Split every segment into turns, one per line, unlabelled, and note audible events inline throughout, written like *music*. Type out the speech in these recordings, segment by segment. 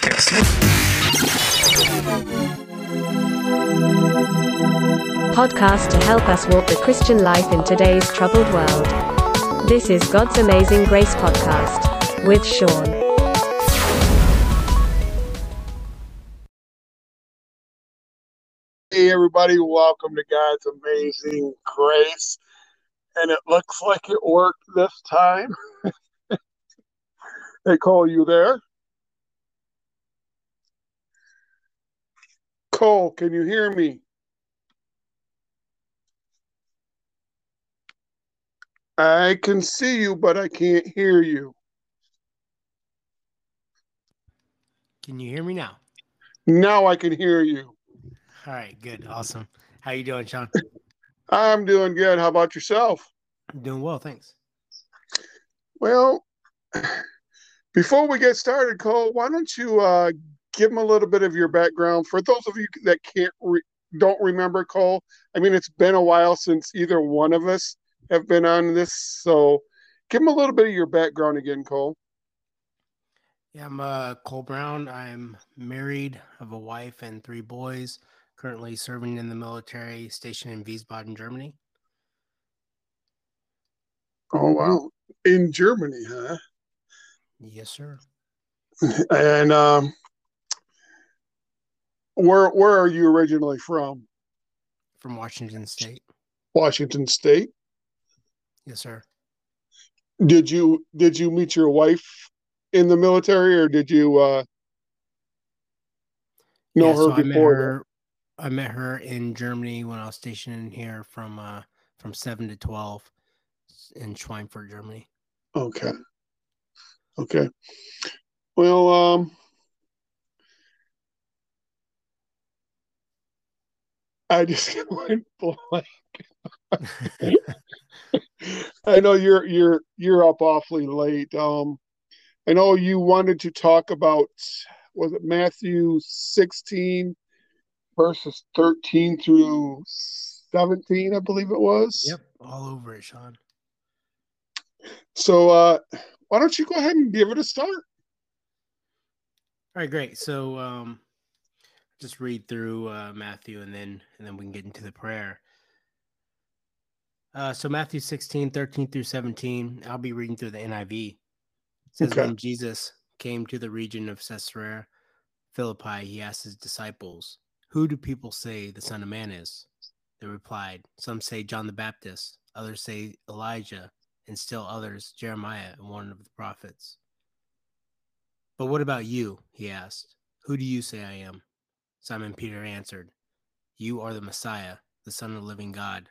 podcast.
Podcast to help us walk the Christian life in today's troubled world. This is God's Amazing Grace Podcast with Sean.
Hey, everybody, welcome to God's Amazing Grace. And it looks like it worked this time. *laughs* hey, Cole, you there? Cole, can you hear me? I can see you, but I can't hear you.
Can you hear me now?
Now I can hear you.
All right, good, awesome. How you doing, Sean?
I'm doing good. How about yourself?
I'm doing well, thanks.
Well, *sighs* before we get started, Cole, why don't you uh, give them a little bit of your background for those of you that can't re- don't remember Cole? I mean, it's been a while since either one of us have been on this, so give them a little bit of your background again, Cole.
Yeah, I'm uh, Cole Brown. I'm married, have a wife and three boys. Currently serving in the military, stationed in Wiesbaden, Germany.
Oh wow, in Germany, huh?
Yes, sir. *laughs*
And um, where where are you originally from?
From Washington State.
Washington State.
Yes, sir.
Did you did you meet your wife in the military, or did you uh, know
Yeah,
her
so I met
before?
her. I met her in Germany when I was stationed in here from uh, from seven to twelve in Schweinfurt, Germany.
Okay. Okay. Well, um, I just *laughs* went blank. I know you're you're you're up awfully late. Um, I know you wanted to talk about was it Matthew 16 verses 13 through 17, I believe it was.
yep, all over it, Sean.
So uh why don't you go ahead and give it a start?
All right, great. So um just read through uh Matthew and then and then we can get into the prayer. Uh so Matthew 16, 13 through 17. I'll be reading through the NIV. It says
Okay.
when Jesus came to the region of Caesarea Philippi, he asked his disciples, Who do people say the Son of Man is? They replied, Some say John the Baptist, others say Elijah, and still others Jeremiah and one of the prophets. But what about you? He asked. Who do you say I am? Simon Peter answered, You are the Messiah, the Son of the living God.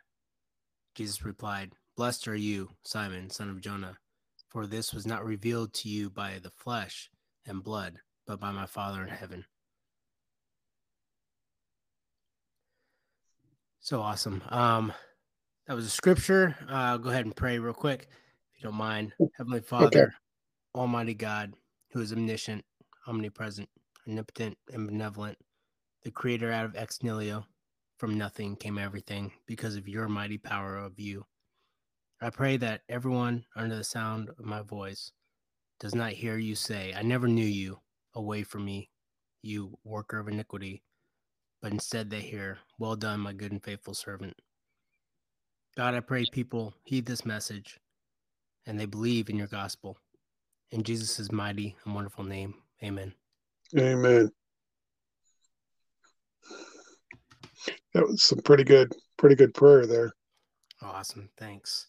Jesus replied, Blessed are you, Simon, son of Jonah, for this was not revealed to you by the flesh and blood, but by my Father in heaven. So awesome. Um, that was a scripture. Uh, I'll go ahead and pray real quick, if you don't mind. Heavenly Father, Almighty God, who is omniscient, omnipresent, omnipotent, and benevolent, the creator out of ex nihilo, from nothing came everything because of your mighty power of you. I pray that everyone under the sound of my voice does not hear you say, I never knew you, away from me, you worker of iniquity, but instead they hear, Well done, my good and faithful servant. God, I pray people heed this message and they believe in your gospel. In Jesus' mighty and wonderful name, amen.
Amen. That was some pretty good, pretty good prayer there.
Awesome. Thanks.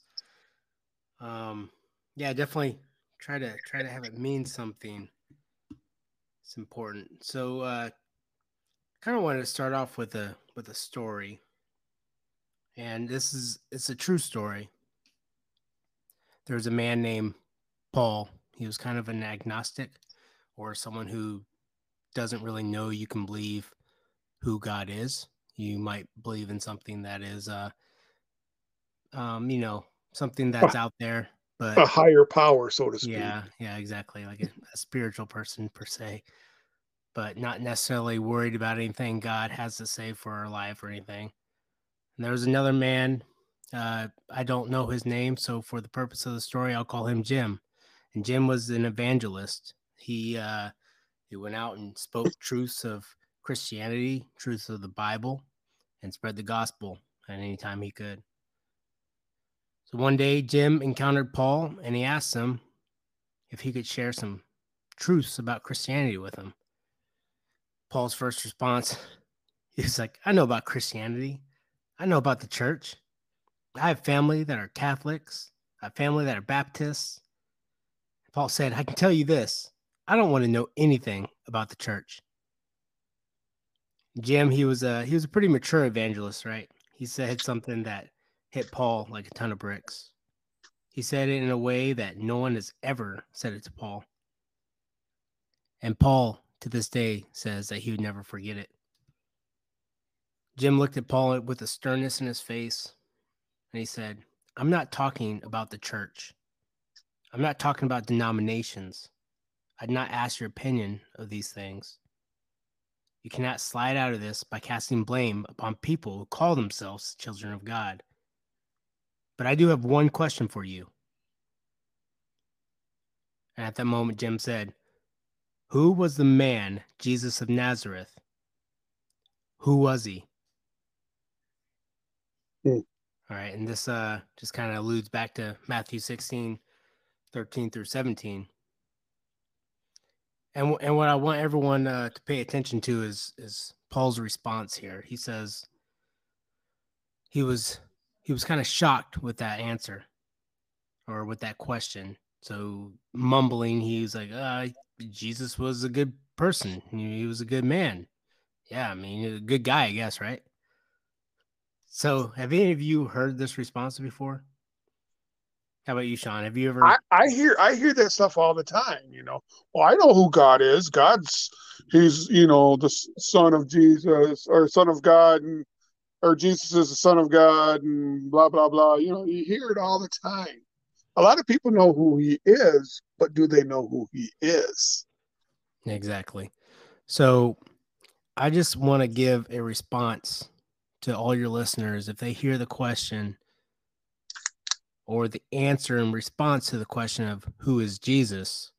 Um, yeah, definitely try to try to have it mean something. It's important. So uh kind of wanted to start off with a with a story. And this is it's a true story. There's a man named Paul. He was kind of an agnostic or someone who doesn't really know you can believe who God is. You might believe in something that is uh um, you know, something that's out there, but
A higher power, so to speak.
yeah, yeah, exactly. Like a, a spiritual person per se, but not necessarily worried about anything God has to say for our life or anything. And there was another man. Uh, I don't know his name, so for the purpose of the story, I'll call him Jim. And Jim was an evangelist. He uh, He went out and spoke truths of Christianity, truths of the Bible, and spread the gospel at any time he could. So one day, Jim encountered Paul and he asked him if he could share some truths about Christianity with him. Paul's first response, *laughs* he was like, I know about Christianity. I know about the church. I have family that are Catholics. I have family that are Baptists. Paul said, I can tell you this. I don't want to know anything about the church. Jim, he was a he was a pretty mature evangelist, right? He said something that hit Paul like a ton of bricks. He said it in a way that no one has ever said it to Paul. And Paul, to this day, says that he would never forget it. Jim looked at Paul with a sternness in his face and he said, I'm not talking about the church. I'm not talking about denominations. I'd not ask your opinion of these things. You cannot slide out of this by casting blame upon people who call themselves children of God. But I do have one question for you. And at that moment, Jim said, Who was the man, Jesus of Nazareth? Who was he?
Hmm.
All right. And this uh, just kind of alludes back to Matthew 16, 13 through 17. And, and what I want everyone uh, to pay attention to is is Paul's response here. He says he was he was kind of shocked with that answer or with that question. So mumbling, he was like, uh, "Jesus was a good person. He was a good man. Yeah, I mean, a good guy, I guess, right?" So, have any of you heard this response before? How about you, Sean? Have you ever?
I, I hear I hear that stuff all the time. You know, well, I know who God is. God's he's you know the son of Jesus or son of God, and or Jesus is the son of God, and blah blah blah. You know, you hear it all the time. A lot of people know who he is, but do they know who he is?
Exactly. So, I just want to give a response to all your listeners if they hear the question or the answer in response to the question of who is Jesus,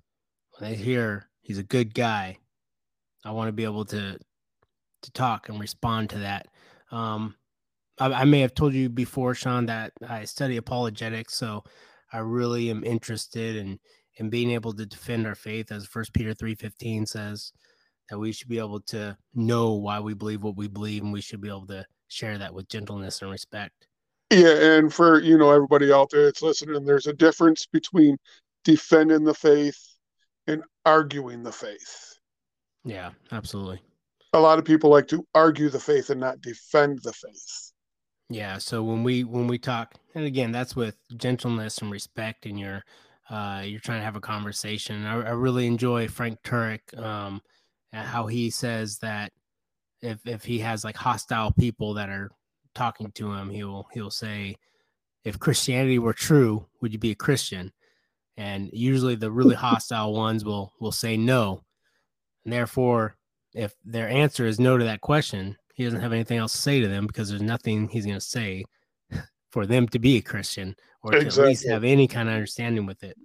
when they hear he's a good guy, I want to be able to to talk and respond to that. Um, I, I, may have told you before, Sean, that I study apologetics, so I really am interested in in being able to defend our faith, as First Peter three fifteen says that we should be able to know why we believe what we believe, and we should be able to share that with gentleness and respect.
Yeah, and for you know everybody out there that's listening, there's a difference between defending the faith and arguing the faith.
Yeah, absolutely.
A lot of people like to argue the faith and not defend the faith.
Yeah, so when we when we talk, and again, that's with gentleness and respect, and you're uh, you're trying to have a conversation. I, I really enjoy Frank Turek, um, how he says that if if he has like hostile people that are talking to him, he'll he'll say, "If Christianity were true, would you be a Christian?" And usually, the really *laughs* hostile ones will will say no, and therefore, if their answer is no to that question, he doesn't have anything else to say to them because there's nothing he's going to say *laughs* for them to be a Christian or exactly. to at least have any kind of understanding with it.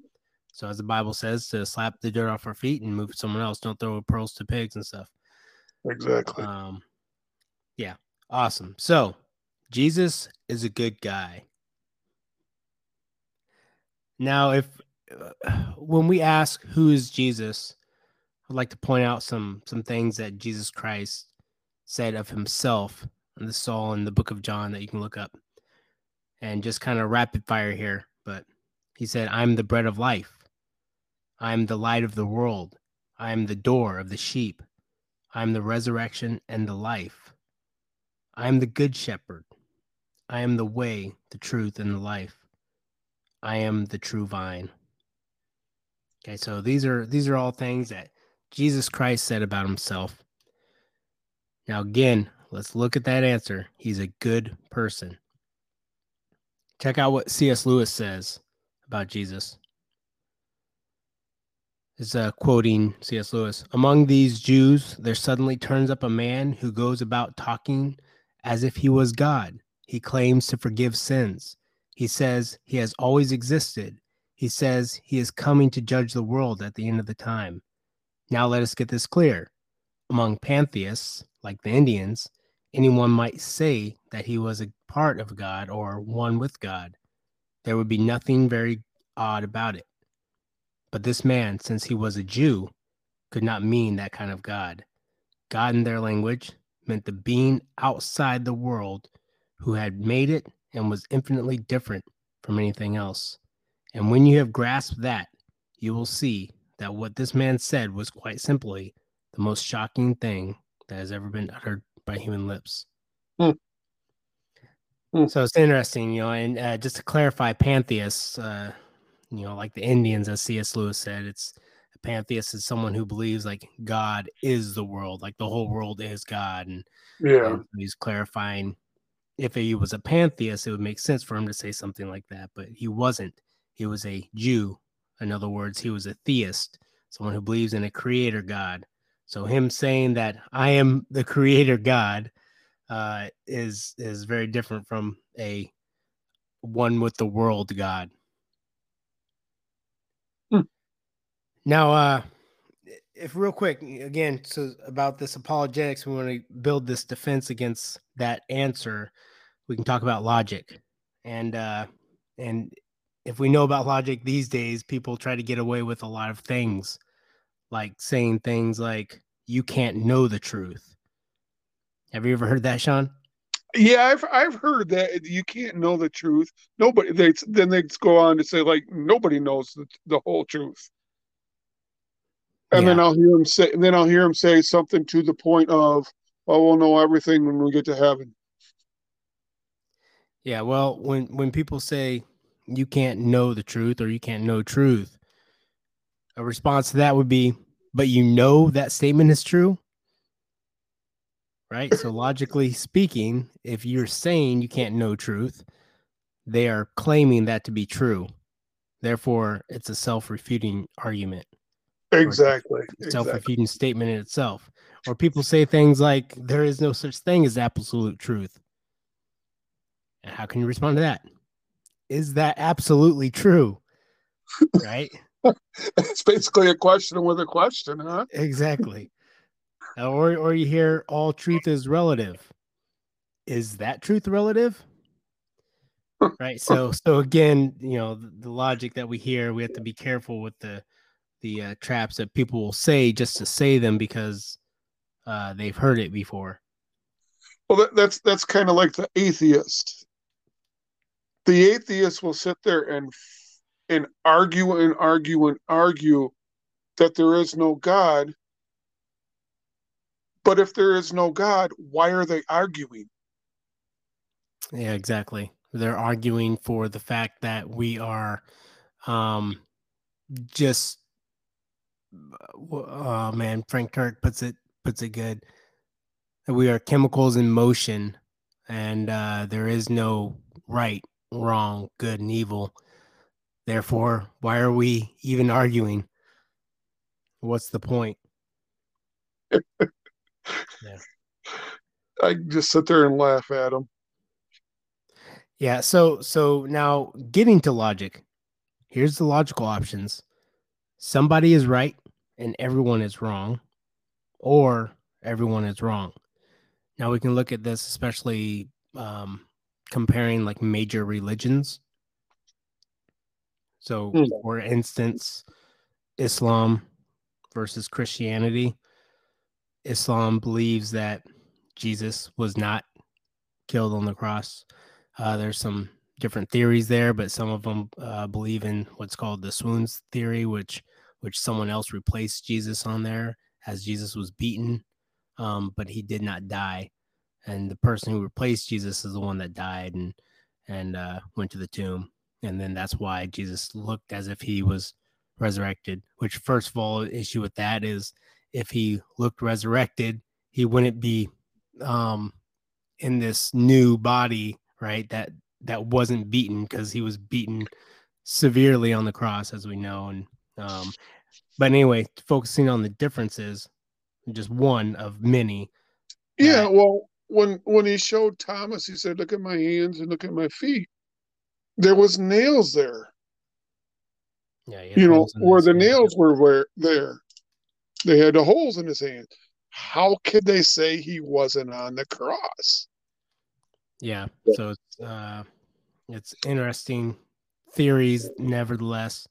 So, as the Bible says, to slap the dirt off our feet and move someone else, don't throw pearls to pigs and stuff.
Exactly.
Um, yeah, awesome. So Jesus is a good guy. Now, if uh, when we ask who is Jesus, I'd like to point out some some things that Jesus Christ said of himself, and this is all in the book of John that you can look up, and just kind of rapid fire here. But he said, "I'm the bread of life. I'm the light of the world. I am the door of the sheep. I am the resurrection and the life. I am the good shepherd. I am the way, the truth, and the life. I am the true vine. Okay, so these are these are all things that Jesus Christ said about himself. Now again, let's look at that answer. He's a good person. Check out what C.S. Lewis says about Jesus is uh, quoting C.S. Lewis. Among these Jews, there suddenly turns up a man who goes about talking as if he was God. He claims to forgive sins. He says he has always existed. He says he is coming to judge the world at the end of the time. Now let us get this clear. Among pantheists, like the Indians, anyone might say that he was a part of God or one with God. There would be nothing very odd about it. But this man, since he was a Jew, could not mean that kind of God. God in their language meant the being outside the world who had made it and was infinitely different from anything else. And when you have grasped that, you will see that what this man said was quite simply the most shocking thing that has ever been uttered by human lips. Hmm. Hmm. So it's interesting, you know, and uh, just to clarify, pantheists, uh, you know, like the Indians, as C.S. Lewis said, it's a pantheist is someone who believes like God is the world, like the whole world is God, and
yeah,
and he's clarifying if he was a pantheist, it would make sense for him to say something like that, but he wasn't. He was a Jew. In other words, he was a theist, someone who believes in a creator God. So him saying that I am the creator God uh, is is very different from a one with the world God. Hmm. Now, uh, if real quick again, so about this apologetics, we want to build this defense against that answer. We can talk about logic, and uh, and if we know about logic these days, people try to get away with a lot of things, like saying things like "you can't know the truth." Have you ever heard that, Sean?
Yeah, I've I've heard that you can't know the truth. Nobody they then they go on to say like nobody knows the, the whole truth. And yeah. then I'll hear him say then I'll hear him say something to the point of, "Oh, we'll know everything when we get to heaven."
Yeah, well, when when people say you can't know the truth or you can't know truth, a response to that would be, "But you know that statement is true." right? So *laughs* logically speaking, if you're saying you can't know truth, they are claiming that to be true. Therefore, it's a self-refuting argument.
Exactly.
Self-refuting exactly. statement in itself. Or people say things like there is no such thing as absolute truth. And how can you respond to that? Is that absolutely true? Right? *laughs*
it's basically a question with a question, huh?
Exactly or or you hear all truth is relative. Is that truth relative? right. So *laughs* so again, you know, the, the, logic that we hear, we have to be careful with the the uh, traps that people will say just to say them because uh, they've heard it before.
Well, that, that's that's kind of like the atheist. The atheists will sit there and and argue and argue and argue that there is no God but if there is no God, why are they arguing?
Yeah, exactly. They're arguing for the fact that we are um just oh man, Frank Turek puts it puts it good. We are chemicals in motion and uh there is no right, wrong, good and evil. Therefore, why are we even arguing? What's the point?
Yeah. I just sit there and laugh at them.
Yeah. So so now getting to logic, here's the logical options. Somebody is right and everyone is wrong, or everyone is wrong. Now we can look at this, especially um, comparing like major religions. So, mm. for instance, Islam versus Christianity. Islam believes that Jesus was not killed on the cross. Uh, there's some different theories there, but some of them uh, believe in what's called the swoons theory, which which someone else replaced Jesus on there as Jesus was beaten, um, but he did not die, and the person who replaced Jesus is the one that died and and uh, went to the tomb, and then that's why Jesus looked as if he was resurrected. Which, first of all, issue with that is if he looked resurrected, he wouldn't be um, in this new body, right? That that wasn't beaten because he was beaten severely on the cross, as we know. And um, but anyway, focusing on the differences, just one of many.
Yeah, well, when when he showed Thomas, he said, "Look at my hands and look at my feet." There was nails there.
Yeah,
you know where the nails were where there. They had the holes in his hand. How could they say he wasn't on the cross?
Yeah. So it's uh it's interesting theories nevertheless.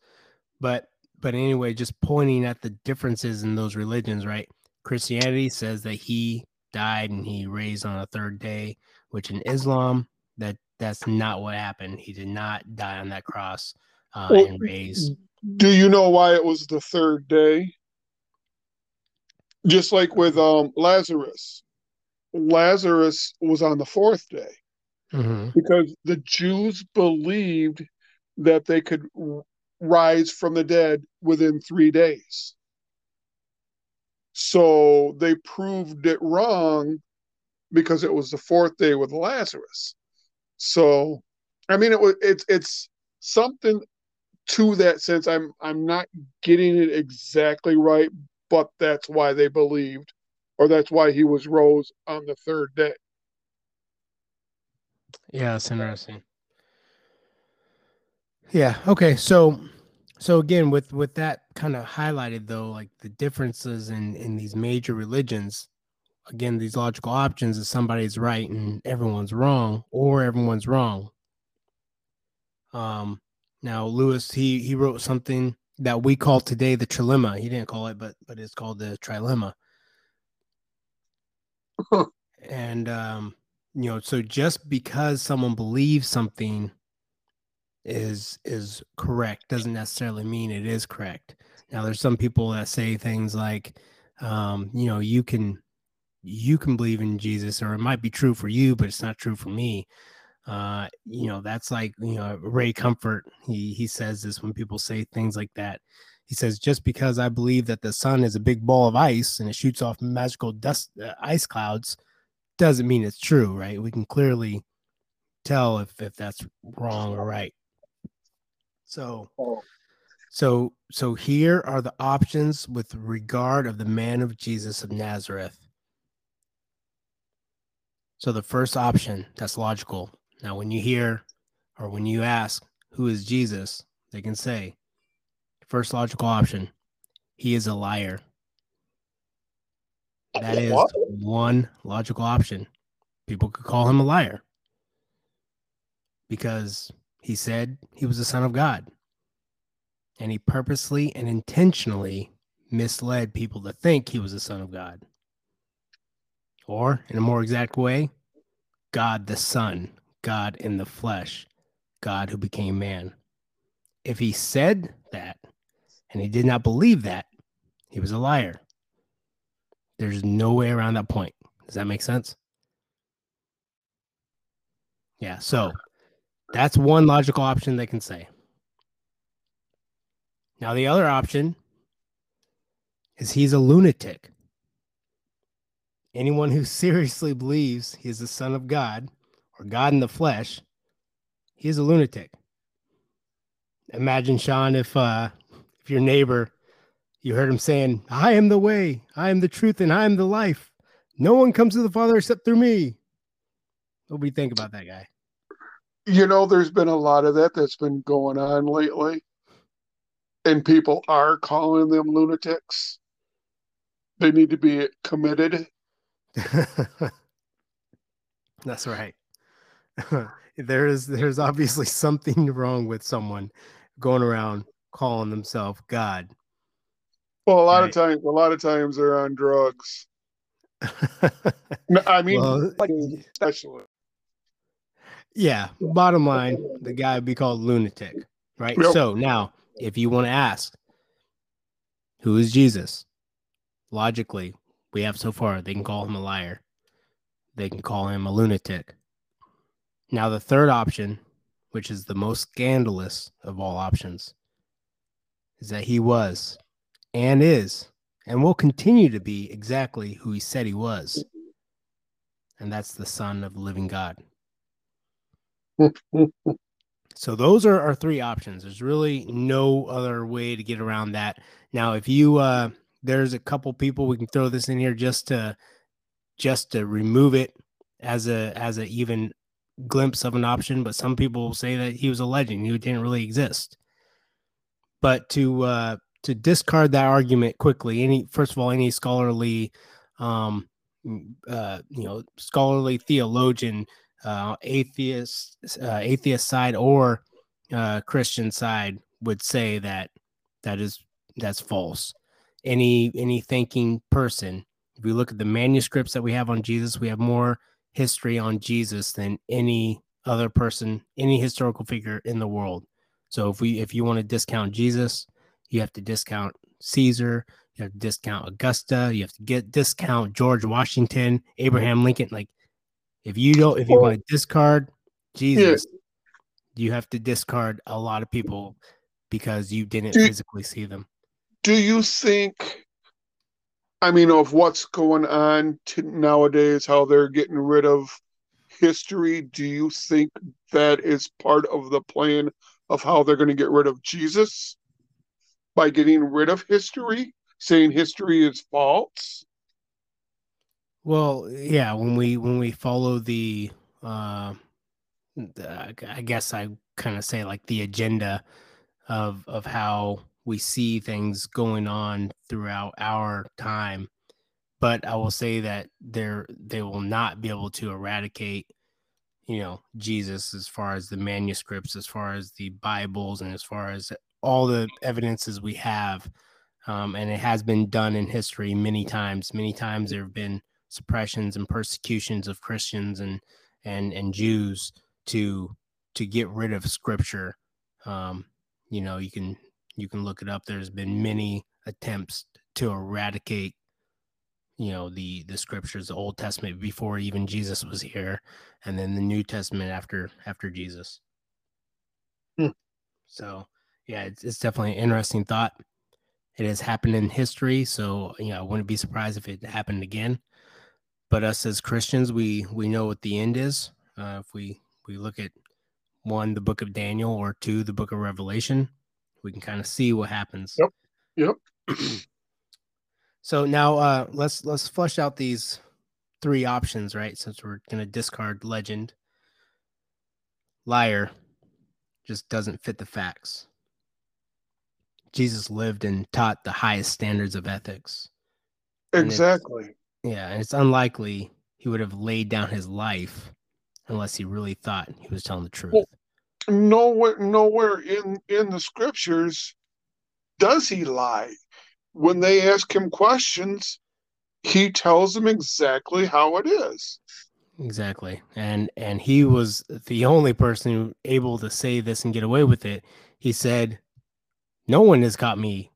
But but anyway, just pointing at the differences in those religions, right? Christianity says that he died and he raised on a third day, which in Islam that that's not what happened. He did not die on that cross uh, well, and raise.
Do you know why it was the third day? Just like with um, Lazarus, Lazarus was on the fourth day mm-hmm. because the Jews believed that they could rise from the dead within three days. So they proved it wrong because it was the fourth day with Lazarus. So, I mean, it was it's it's something to that sense. I'm I'm not getting it exactly right, but that's why they believed, or that's why he was rose on the third day.
Yeah, it's interesting. Yeah. Okay. So, so again, with with that kind of highlighted though, like the differences in in these major religions. Again, these logical options is somebody's right and everyone's wrong, or everyone's wrong. Um. Now, Lewis, he he wrote something that we call today the trilemma. He didn't call it, but but it's called the trilemma. *laughs* and um, you know, so just because someone believes something is is correct doesn't necessarily mean it is correct. Now, there's some people that say things like, um, you know, you can you can believe in Jesus, or it might be true for you, but it's not true for me. Uh, you know, that's like you know Ray Comfort. He he says this when people say things like that. He says just because I believe that the sun is a big ball of ice and it shoots off magical dust uh, ice clouds doesn't mean it's true, right? We can clearly tell if if that's wrong or right. So oh. so so here are the options with regard of the man of Jesus of Nazareth. So the first option, that's logical. Now, when you hear or when you ask, who is Jesus? They can say, first logical option, he is a liar. That is one logical option. People could call him a liar because he said he was the son of God. And he purposely and intentionally misled people to think he was the son of God. Or, in a more exact way, God the Son God in the flesh, God who became man. If he said that and he did not believe that, he was a liar. There's no way around that point. Does that make sense? Yeah, so that's one logical option they can say. Now, the other option is he's a lunatic. Anyone who *laughs* seriously believes he is the Son of God or God in the flesh, he's a lunatic. Imagine, Sean, if uh, if your neighbor, you heard him saying, "I am the way, I am the truth, and I am the life. No one comes to the Father except through me." What do you think about that guy?
You know, there's been a lot of that that's been going on lately, and people are calling them lunatics. They need to be committed. *laughs*
That's right. *laughs* there is there's obviously something wrong with someone going around calling themselves God.
Well, a lot right. of times, a lot of times they're on drugs. *laughs* I mean, well, especially.
Yeah. Bottom line, the guy would be called lunatic, right? Yep. So now, if you want to ask, who is Jesus? Logically, we have so far, they can call him a liar. They can call him a lunatic. Now, the third option, which is the most scandalous of all options, is that he was and is and will continue to be exactly who he said he was. And that's the Son of the living God. So, those are our three options. There's really no other way to get around that. Now, if you, uh, there's a couple people we can throw this in here just to, just to remove it as a, as a even glimpse of an option, but some people say that he was a legend. He didn't really exist. But to uh, to discard that argument quickly. Any first of all, any scholarly, um, uh, you know, scholarly theologian, uh, atheist, uh, atheist side or uh, Christian side would say that that is that's false. Any any thinking person, if we look at the manuscripts that we have on Jesus, we have more history on Jesus than any other person, any historical figure in the world. So if we if you want to discount Jesus, you have to discount Caesar, you have to discount Augusta, you have to get discount George Washington, Abraham Lincoln. Like if you don't if you want to discard Jesus, yeah. you have to discard a lot of people because you didn't do, physically see them.
Do you think I mean of what's going on nowadays, how they're getting rid of history, do you think that is part of the plan of how they're going to get rid of Jesus by getting rid of history, saying history is false?
Well, yeah, when we when we follow the uh I guess I kind of say like the agenda of of how we see things going on throughout our time but I will say that they're they will not be able to eradicate, you know, Jesus as far as the manuscripts, as far as the Bibles, and as far as all the evidences we have. Um, and it has been done in history many times. Many times there have been suppressions and persecutions of Christians and and and Jews to to get rid of Scripture. Um, you know, you can you can look it up. There's been many attempts to eradicate you know the the scriptures the old testament before even jesus was here and then the new testament after after jesus hmm. so yeah it's, it's definitely an interesting thought it has happened in history so you know i wouldn't be surprised if it happened again but us as christians we we know what the end is uh, if we we look at one the book of daniel or two the book of revelation we can kind of see what happens
yep yep *clears throat*
So now uh, let's let's flush out these three options, right? Since we're gonna discard legend, liar just doesn't fit the facts. Jesus lived and taught the highest standards of ethics.
Exactly.
Yeah, and it's unlikely he would have laid down his life unless he really thought he was telling the truth. Well,
nowhere, nowhere in in the scriptures does he lie when they ask him questions, he tells them exactly how it is.
Exactly. And and he was the only person able to say this and get away with it. He said, No one has caught me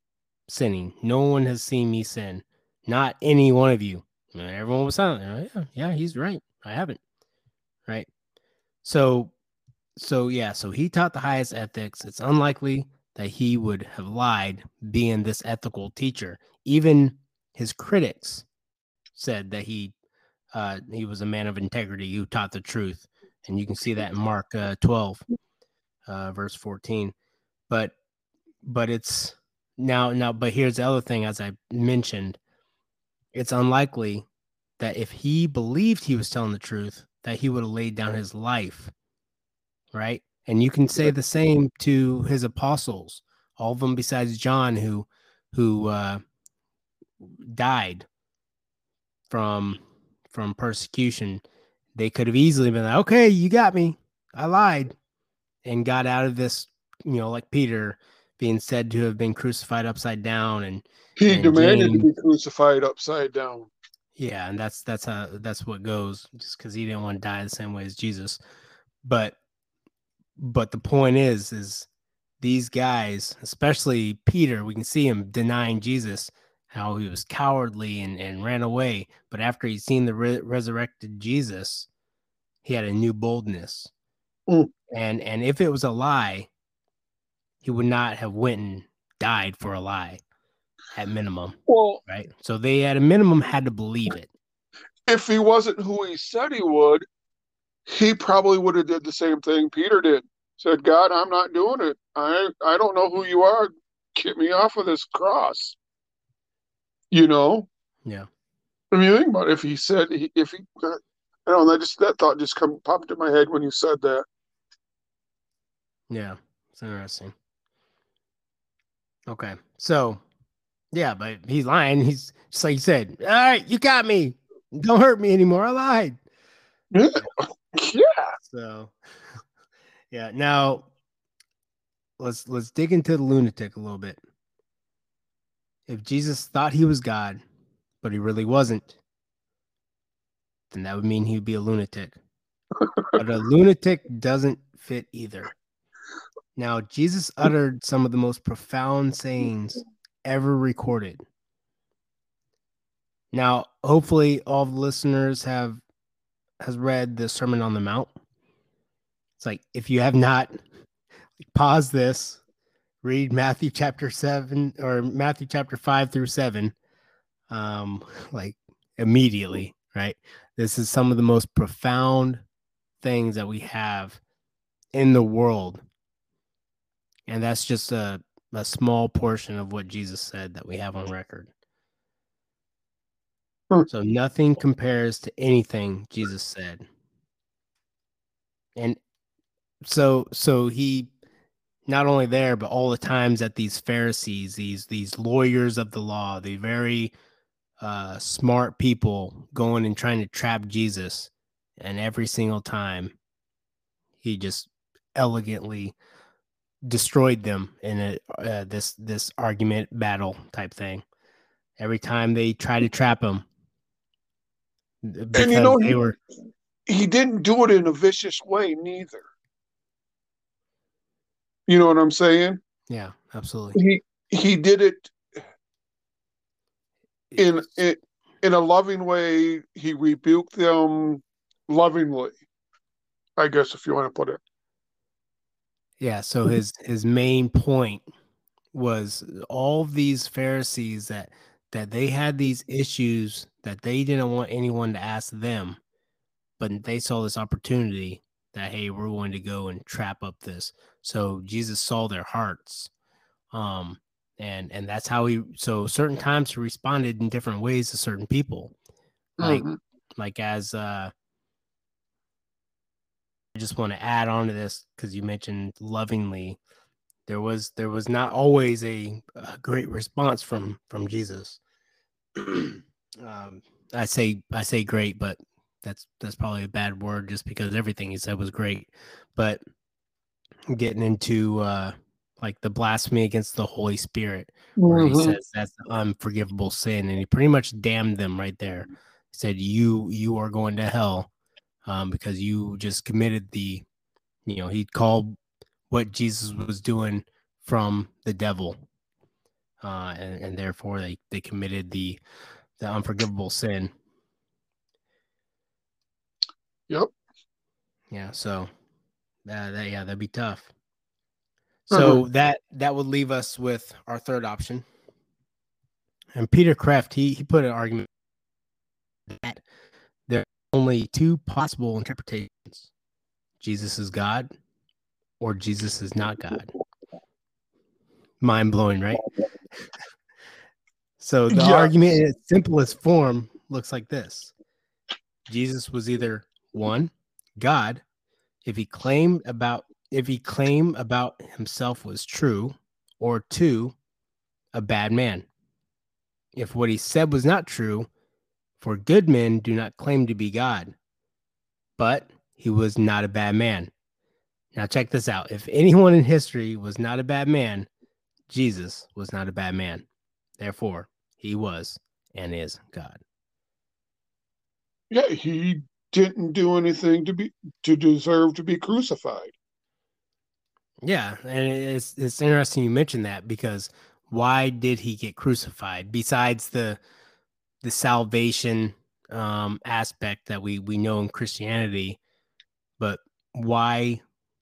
sinning. No one has seen me sin. Not any one of you. And everyone was silent. Like, yeah, yeah, he's right. I haven't. Right. So so yeah, so he taught the highest ethics. It's unlikely that he would have lied being this ethical teacher. Even his critics said that he uh, he was a man of integrity who taught the truth, and you can see that in Mark uh, 12, uh, verse 14. But but it's now now but here's the other thing as I mentioned, it's unlikely that if he believed he was telling the truth, that he would have laid down his life, right? And you can say the same to his apostles, all of them besides John, who who uh, died from from persecution. They could have easily been like, "Okay, you got me. I lied," and got out of this. You know, like Peter being said to have been crucified upside down, and
he
and
demanded James, to be crucified upside down.
Yeah, and that's that's how that's what goes. Just because he didn't want to die the same way as Jesus, but but the point is, is these guys, especially Peter, we can see him denying Jesus, how he was cowardly and, and ran away. But after he'd seen the re- resurrected Jesus, he had a new boldness. Mm. And and if it was a lie, he would not have went and died for a lie at minimum.
Well,
right. So they at a minimum had to believe it.
If he wasn't who he said he would, he probably would have did the same thing Peter did. Said, God, I'm not doing it. I I don't know who you are. Get me off of this cross. You know?
Yeah.
I mean, think about it. if he said if he I don't know, that just that thought just come popped in my head when you said that.
Yeah, it's interesting. Okay. So, yeah, but he's lying. He's just like you said, all right, you got me. Don't hurt me anymore. I lied. *laughs*
Yeah.
So, *laughs* yeah. Now, let's let's dig into the lunatic a little bit. If Jesus thought he was God, but he really wasn't, then that would mean he'd be a lunatic. but a lunatic doesn't fit either. Now, Jesus uttered some of the most profound sayings ever recorded. Now, hopefully all the listeners have has read the Sermon on the Mount. It's like if you have not, pause this, read Matthew chapter seven or Matthew chapter five through seven, um, *laughs* like immediately, right? This is some of the most profound things that we have in the world. And that's just a, a small portion of what Jesus said that we have on record.
Hmm.
So nothing compares to anything Jesus said. And so so he not only there but all the times that these Pharisees, these these lawyers of the law, the very uh smart people going and trying to trap Jesus and every single time he just elegantly destroyed them in a uh, this this argument battle type thing. Every time they try to trap him,
and you know, he,
were
he didn't do it in a vicious way, neither. You know what I'm saying?
yeah, absolutely.
He he did it in in, in a loving way. He rebuked them lovingly. I guess if you want to put it.
Yeah, so his his main point was all these Pharisees that that they had these issues that they didn't want anyone to ask them, but they saw this opportunity that hey, we're going to go and trap up this. So Jesus saw their hearts. Um and and that's how he so certain times he responded in different ways to certain people. Like
Mhm.
like as uh I just want to add on to this because you mentioned lovingly. There was there was not always a, a great response from from Jesus. *clears throat* um, I say I say great, but that's that's probably a bad word just because everything he said was great. But getting into uh, like the blasphemy against the Holy Spirit, where he
Mhm.
says that's an unforgivable sin, and he pretty much damned them right there. He said, "You you are going to hell um, because you just committed the, you know, he called what Jesus was doing from the devil, uh, and, and therefore they they committed the the unforgivable sin.
Yep.
Yeah, so that, that yeah, that'd be tough. So that that would leave us with our third option. And Peter Kreeft, he he put an argument that there only two possible interpretations. Jesus is God or Jesus is not God. Mind blowing, right? so the
Yeah.
argument in its simplest form looks like this. Jesus was either one, God, if he claimed about if he claimed about himself was true, or two, a bad man. If what he said was not true, for good men do not claim to be God, but he was not a bad man. Now, check this out. If anyone in history was not a bad man, Jesus was not a bad man. Therefore, he was and is God.
Yeah, he didn't do anything to be to deserve to be crucified.
Yeah, and it's it's interesting you mentioned that because why did he get crucified besides the the salvation um aspect that we we know in Christianity, but why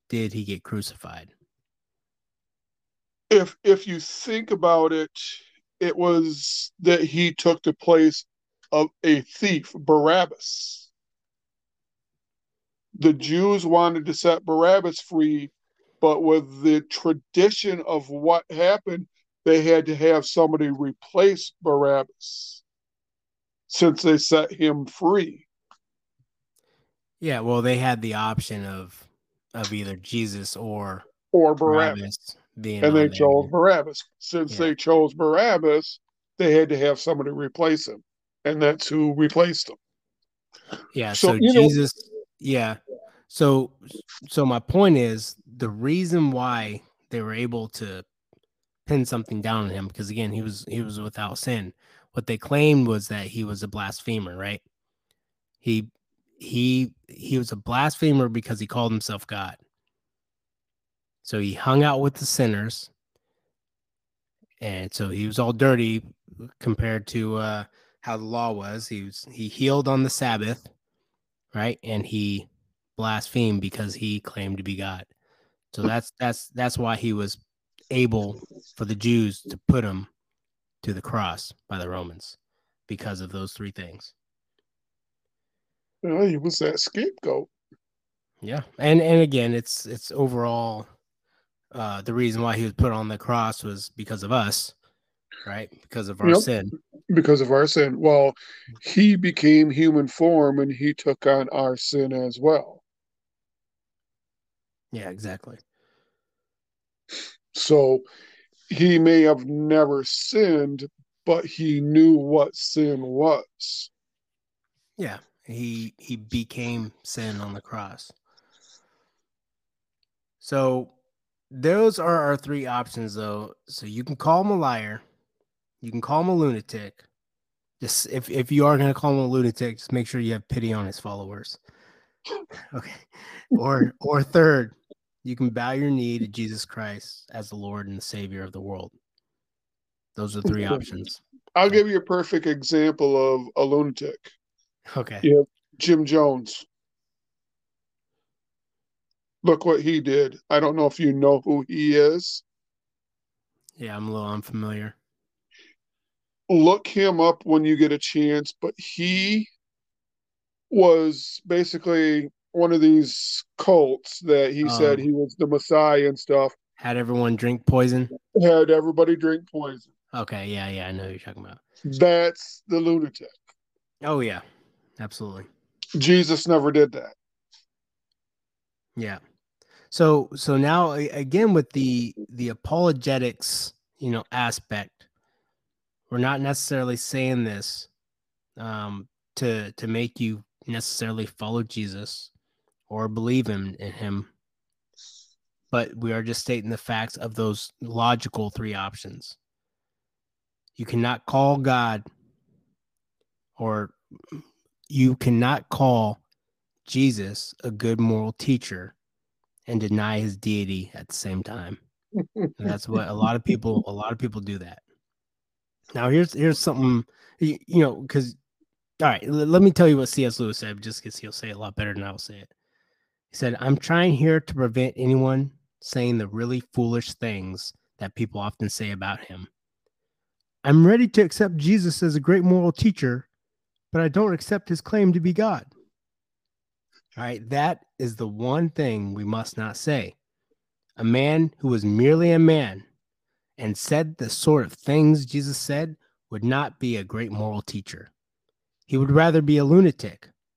did he get crucified?
If if you think about it, it was that he took the place of a thief, Barabbas. The Jews wanted to set Barabbas free, but with the tradition of what happened, they had to have somebody replace Barabbas since they set him free.
Yeah, well, they had the option of of either Jesus or
Or Barabbas.
Barabbas Being
and they
there.
chose Barabbas. Since
Yeah.
they chose Barabbas, they had to have somebody replace him, and that's who replaced him.
Yeah.
So,
So,
you know-
Jesus, yeah. So, so my point is the reason why they were able to pin something down on him because again he was he was without sin. What they claimed was that he was a blasphemer, right? He he he was a blasphemer because he called himself God. So he hung out with the sinners, and so he was all dirty compared to uh, how the law was. He was he healed on the Sabbath, right? And he blasphemed because he claimed to be God. So that's that's that's why he was able for the Jews to put him to the cross by the Romans because of those three things.
Know, he was that scapegoat.
Yeah. And and again, it's it's overall uh the reason why he was put on the cross was because of us, right? Because of our
Yep.
sin.
because of our sin. Well, he became human form and he took on our sin as well.
Yeah, exactly.
So he may have never sinned, but he knew what sin was.
Yeah. He he became sin on the cross. So those are our three options though. So you can call him a liar, you can call him a lunatic. Just if, if you are gonna call him a lunatic, just make sure you have pity on his followers. *laughs* Okay. Or or third, you can bow your knee to Jesus Christ as the Lord and the Savior of the world. Those are three options.
I'll give you a perfect example of a lunatic
Okay.
Yeah. Jim Jones. Look what he did. I don't know if you know who he is.
Yeah, I'm a little unfamiliar.
Look him up when you get a chance, but he was basically one of these cults that he said
Um,
he was the Messiah and stuff.
Had everyone drink poison.
Had everybody drink poison.
Okay, yeah, yeah, I know who you're talking about.
That's the lunatic.
Oh yeah, absolutely.
Jesus never did that.
Yeah. So so now again with the the apologetics, you know, aspect, we're not necessarily saying this um to to make you necessarily follow Jesus or believe him in him. But we are just stating the facts of those logical three options. You cannot call God or you cannot call Jesus a good moral teacher and deny his deity at the same time. And that's what a lot of people a lot of people do that. Now here's here's something you, you know cuz all right, let me tell you what C.S. Lewis said just cuz he'll say it a lot better than I'll say it. Said, "I'm trying here to prevent anyone saying the really foolish things that people often say about him. I'm ready to accept Jesus as a great moral teacher, but I don't accept his claim to be God." All right, that is the one thing we must not say. A man who was merely a man and said the sort of things Jesus said would not be a great moral teacher. He would rather be a lunatic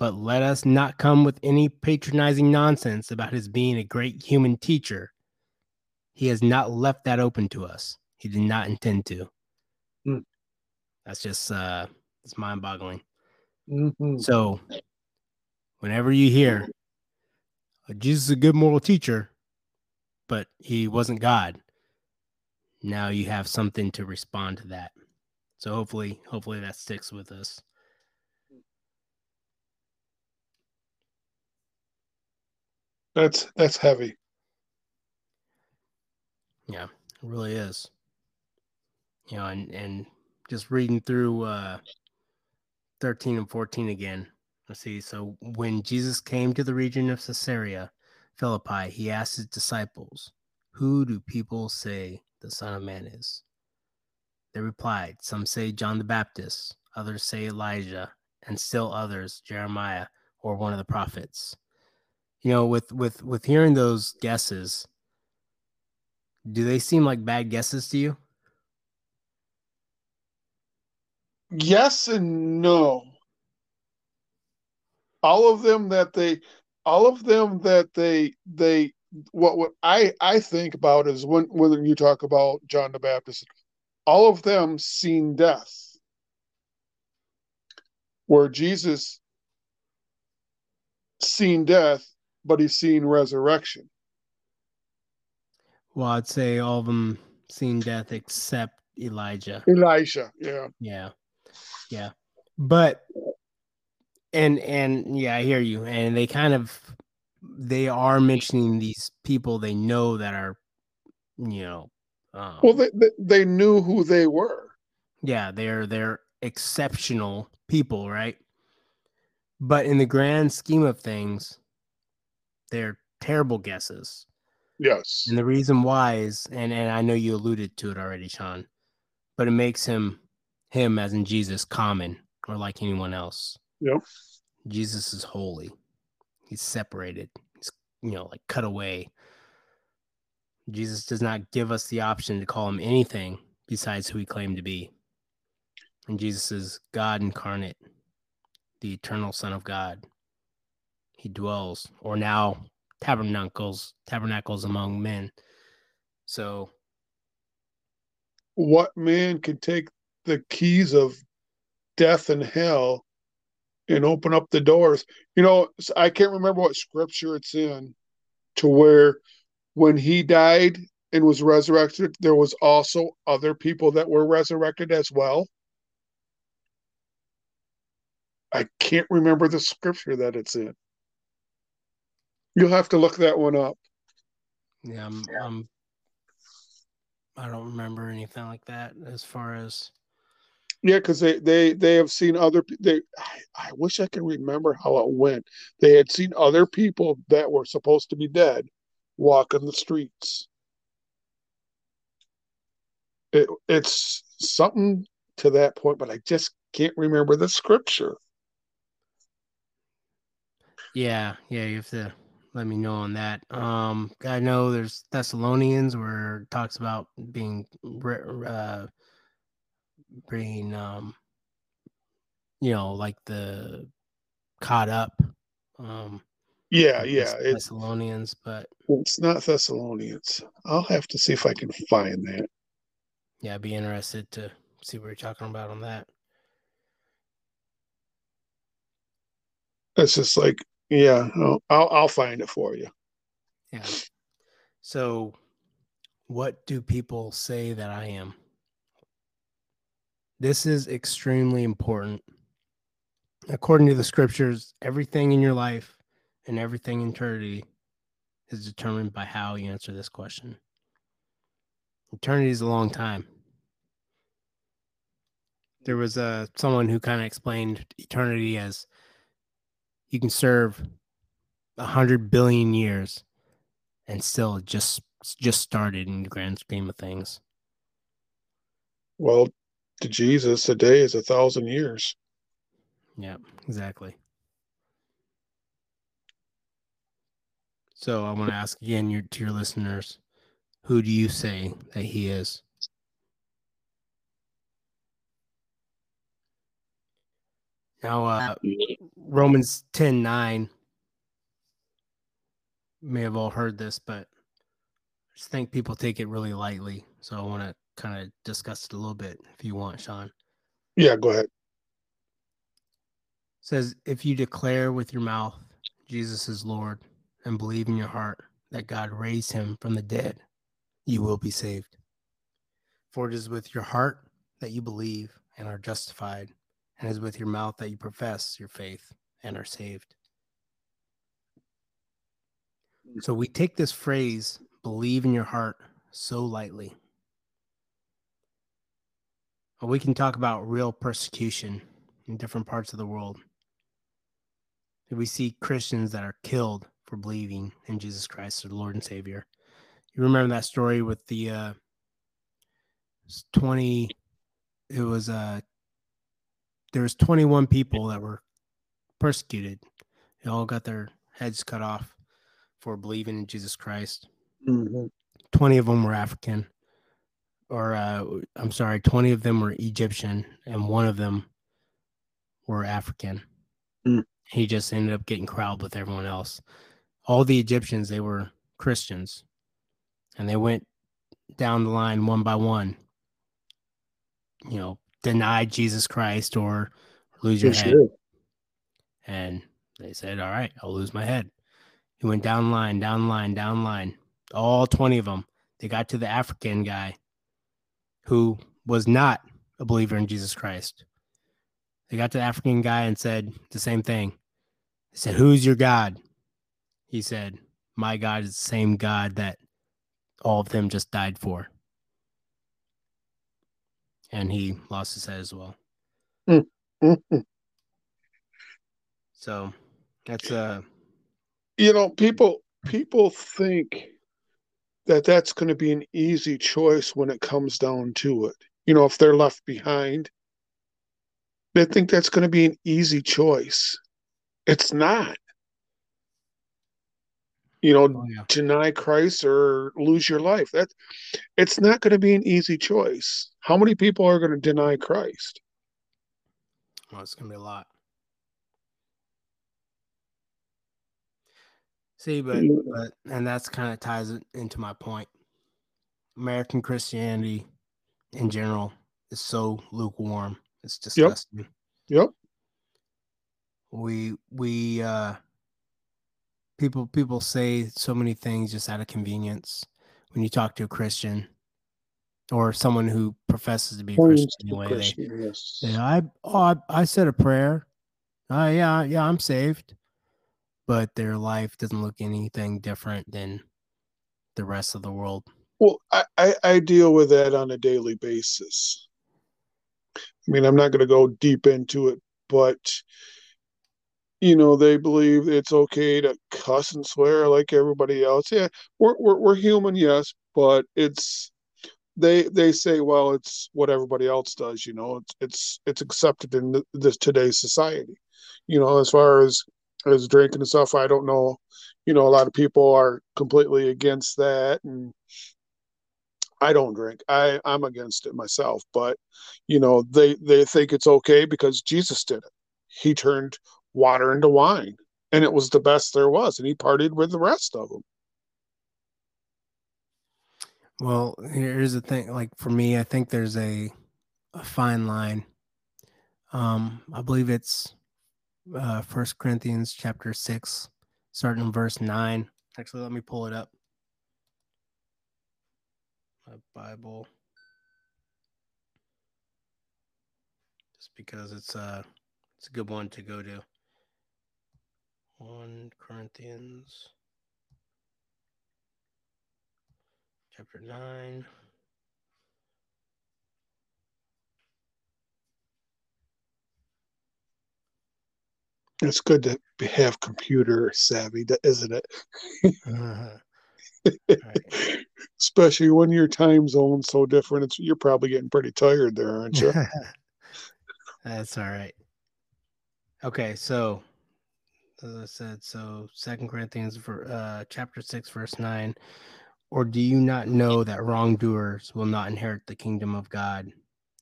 But let us not come with any patronizing nonsense about his being a great human teacher. He has not left that open to us. He did not intend to.
Hmm.
That's just uh it's mind-boggling.
Mhm.
So, whenever you hear "Oh, Jesus is a good moral teacher, but he wasn't God, now you have something to respond to that. So hopefully, hopefully that sticks with us.
That's that's heavy.
Yeah, it really is. You know, and and just reading through uh 13 and 14 again. Let's see. So when Jesus came to the region of Caesarea Philippi, he asked his disciples, Who do people say the Son of Man is? They replied, Some say John the Baptist, others say Elijah, and still others Jeremiah or one of the prophets. You know, with with with hearing those guesses, do they seem like bad guesses to you?
Yes and no. All of them that they all of them that they they what what I I think about is when when you talk about John the Baptist, all of them seen death. Where Jesus seen death, but he's seen resurrection.
Well, I'd say all of them seen death except Elijah.
Elijah, yeah.
Yeah. Yeah. But and and yeah, I hear you. And they kind of they are mentioning these people they know that are you know
um, well they, they, they knew who they were
yeah they're they're exceptional people right but in the grand scheme of things they're terrible guesses.
Yes.
And the reason why is and and i know you alluded to it already sean but it makes him him as in jesus common or like anyone else.
Yep.
Jesus is holy. He's separated. He's you know like cut away. Jesus does not give us the option to call him anything besides who he claimed to be. And Jesus is God incarnate, the eternal Son of God. He dwells, or now tabernacles, tabernacles among men. So,
what man can take the keys of death and hell and open up the doors? You know, I can't remember what scripture it's in to where when he died and was resurrected, there was also other people that were resurrected as well. I can't remember the scripture that it's in. You'll have to look that one up.
Yeah, I'm, I'm I don't remember anything like that as far as
yeah, because they they they have seen other they. I, I wish I could remember how it went. They had seen other people that were supposed to be dead walking the streets. It, it's something to that point, but I just can't remember the scripture.
Yeah, yeah, you have to let me know on that. Um, I know there's Thessalonians where it talks about being uh, being um, you know, like the caught up. Um,
yeah, yeah.
It's Thessalonians, but
it's not Thessalonians. I'll have to see if I can find that.
Yeah, I'd be interested to see what you're talking about on that.
It's just like, yeah, I'll I'll find it for you.
Yeah. So, what do people say that I am? This is extremely important. According to the scriptures, everything in your life and everything in eternity is determined by how you answer this question. Eternity is a long time. There was uh, someone who kind of explained eternity as you can serve a hundred billion years and still just just started in the grand scheme of things.
Well, to Jesus, a day is a thousand years.
Yeah, exactly. So I want to ask again your, to your listeners, who do you say that he is? Now, uh, Romans 10 9 may have all heard this, but I just think people take it really lightly. So I want to kind of discuss it a little bit if you want, Sean.
Yeah, go ahead. It
says, if you declare with your mouth Jesus is Lord and believe in your heart that God raised him from the dead, you will be saved. For it is with your heart that you believe and are justified, and it is with your mouth that you profess your faith and are saved. So we take this phrase, believe in your heart, so lightly. we can talk about real persecution in different parts of the world. We see Christians that are killed for believing in Jesus Christ as Lord and Savior. You remember that story with the uh, 20 it was uh there was 21 people that were persecuted. They all got their heads cut off for believing in Jesus Christ.
Mm-hmm.
20 of them were African, or uh, I'm sorry, 20 of them were Egyptian, and one of them were African.
Mm.
He just ended up getting crowded with everyone else. All the Egyptians, they were Christians, and they went down the line one by one. You know, deny Jesus Christ or lose your
For
head.
sure.
And they said, All right, I'll lose my head. He went down line, down line, down line. All 20 of them. They got to the African guy who was not a believer in Jesus Christ. They got to the African guy and said the same thing. They said, Who's your God? He said, My God is the same God that all of them just died for. And he lost his head as well. *laughs* So that's uh
You know, people people think that that's going to be an easy choice when it comes down to it. You know, if they're left behind, they think that's going to be an easy choice. It's not. You know,
oh yeah.
deny Christ or lose your life. That it's not going to be an easy choice. How many people are going to deny Christ?
Well, it's gonna be a lot. See, but
Yeah.
but and that's kind of ties it into my point. American Christianity in general is so lukewarm. It's disgusting.
Yep.
We we uh people people say so many things just out of convenience when you talk to a Christian or someone who professes to be a Christian anyway. They,
Christian, yes.
Yeah, I oh I, I said a prayer. Uh yeah, yeah, I'm saved. But their life doesn't look anything different than the rest of the world.
Well, I, I, I deal with that on a daily basis. I mean, I'm not going to go deep into it, but you know, they believe it's okay to cuss and swear like everybody else. Yeah, we're we're, we're human, yes, but it's they they say, well, it's what everybody else does. You know, it's it's it's accepted in this today's society. You know, as far as as drinking and stuff, I don't know. You know, a lot of people are completely against that, and I don't drink. I I'm against it myself, but you know, they they think it's okay because Jesus did it. He turned water into wine, and it was the best there was, and he partied with the rest of them.
Well, here's the thing. Like for me, I think there's a a fine line. Um, I believe it's uh First Corinthians chapter six, starting in verse nine. Actually, let me pull it up. My Bible. Just because it's uh it's a good one to go to. One Corinthians chapter nine.
It's good to be- have computer savvy, isn't it?
Uh-huh. *laughs*
Especially when your time zone's so different. It's you're probably getting pretty tired there, aren't you? *laughs*
That's all right. Okay, so as I said, so Second Corinthians for uh, chapter six, verse nine. Or do you not know that wrongdoers will not inherit the kingdom of God?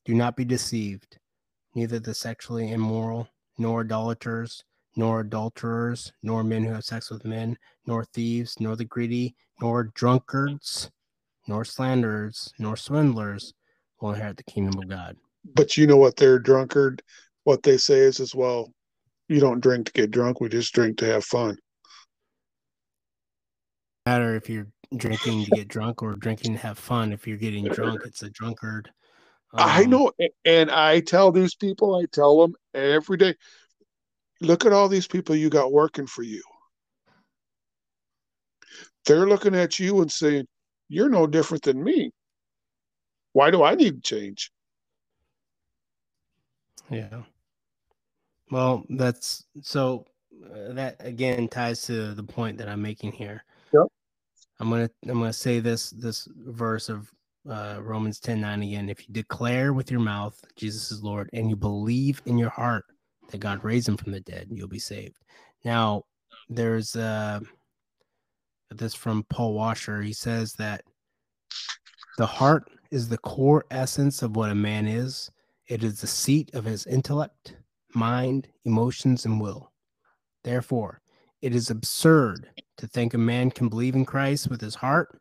Do not be deceived. Neither the sexually immoral, nor idolaters, nor adulterers, nor men who have sex with men, nor thieves, nor the greedy, nor drunkards, nor slanderers, nor swindlers will inherit the kingdom of God.
But you know what they're drunkard, what they say is as well. You don't drink to get drunk. We just drink to have fun.
matter if you're drinking to get drunk or drinking to have fun. If you're getting drunk, it's a drunkard.
I
Um,
know, and I tell these people, I tell them every day, look at all these people you got working for you. They're looking at you and saying, you're no different than me. Why do I need to change?
Yeah. Well, that's so uh, that again ties to the point that I'm making here.
Yep.
I'm gonna I'm gonna say this this verse of uh, Romans 10 9 again. If you declare with your mouth Jesus is Lord and you believe in your heart that God raised him from the dead, you'll be saved. Now, there's uh, this from Paul Washer. He says that the heart is the core essence of what a man is, it is the seat of his intellect, mind, emotions, and will. Therefore, it is absurd to think a man can believe in Christ with his heart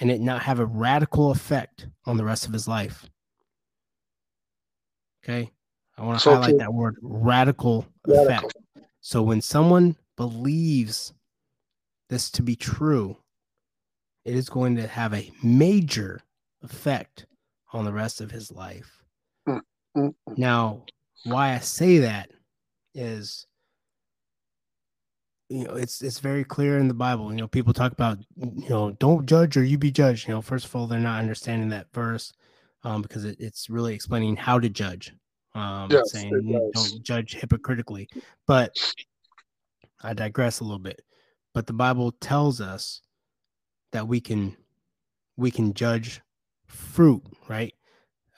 and it not have a radical effect on the rest of his life. Okay. I want to so highlight that word radical, radical effect. So when someone believes this to be true, it is going to have a major effect on the rest of his life. Mm-hmm. Now, why I say that is you know it's it's very clear in the bible. You know people talk about you know don't judge or you be judged. You know first of all they're not understanding that verse um, because it, it's really explaining how to judge um yes, saying don't judge hypocritically. But i digress a little bit. But the bible tells us that we can we can judge fruit right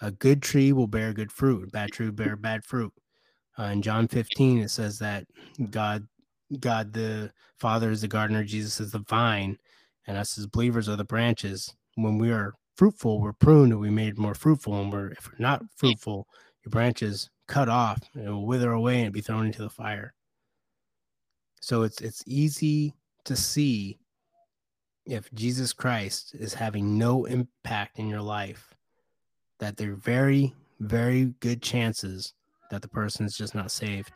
a good tree will bear good fruit bad tree will *laughs* bear bad fruit uh, in john 15 it says that god God the Father is the gardener, Jesus is the vine, and us as believers are the branches. When we are fruitful, we're pruned and we made more fruitful. And we're if we're not fruitful, your branches cut off and will wither away and be thrown into the fire. So it's it's easy to see if Jesus Christ is having no impact in your life, that there are very, very good chances that the person is just not saved.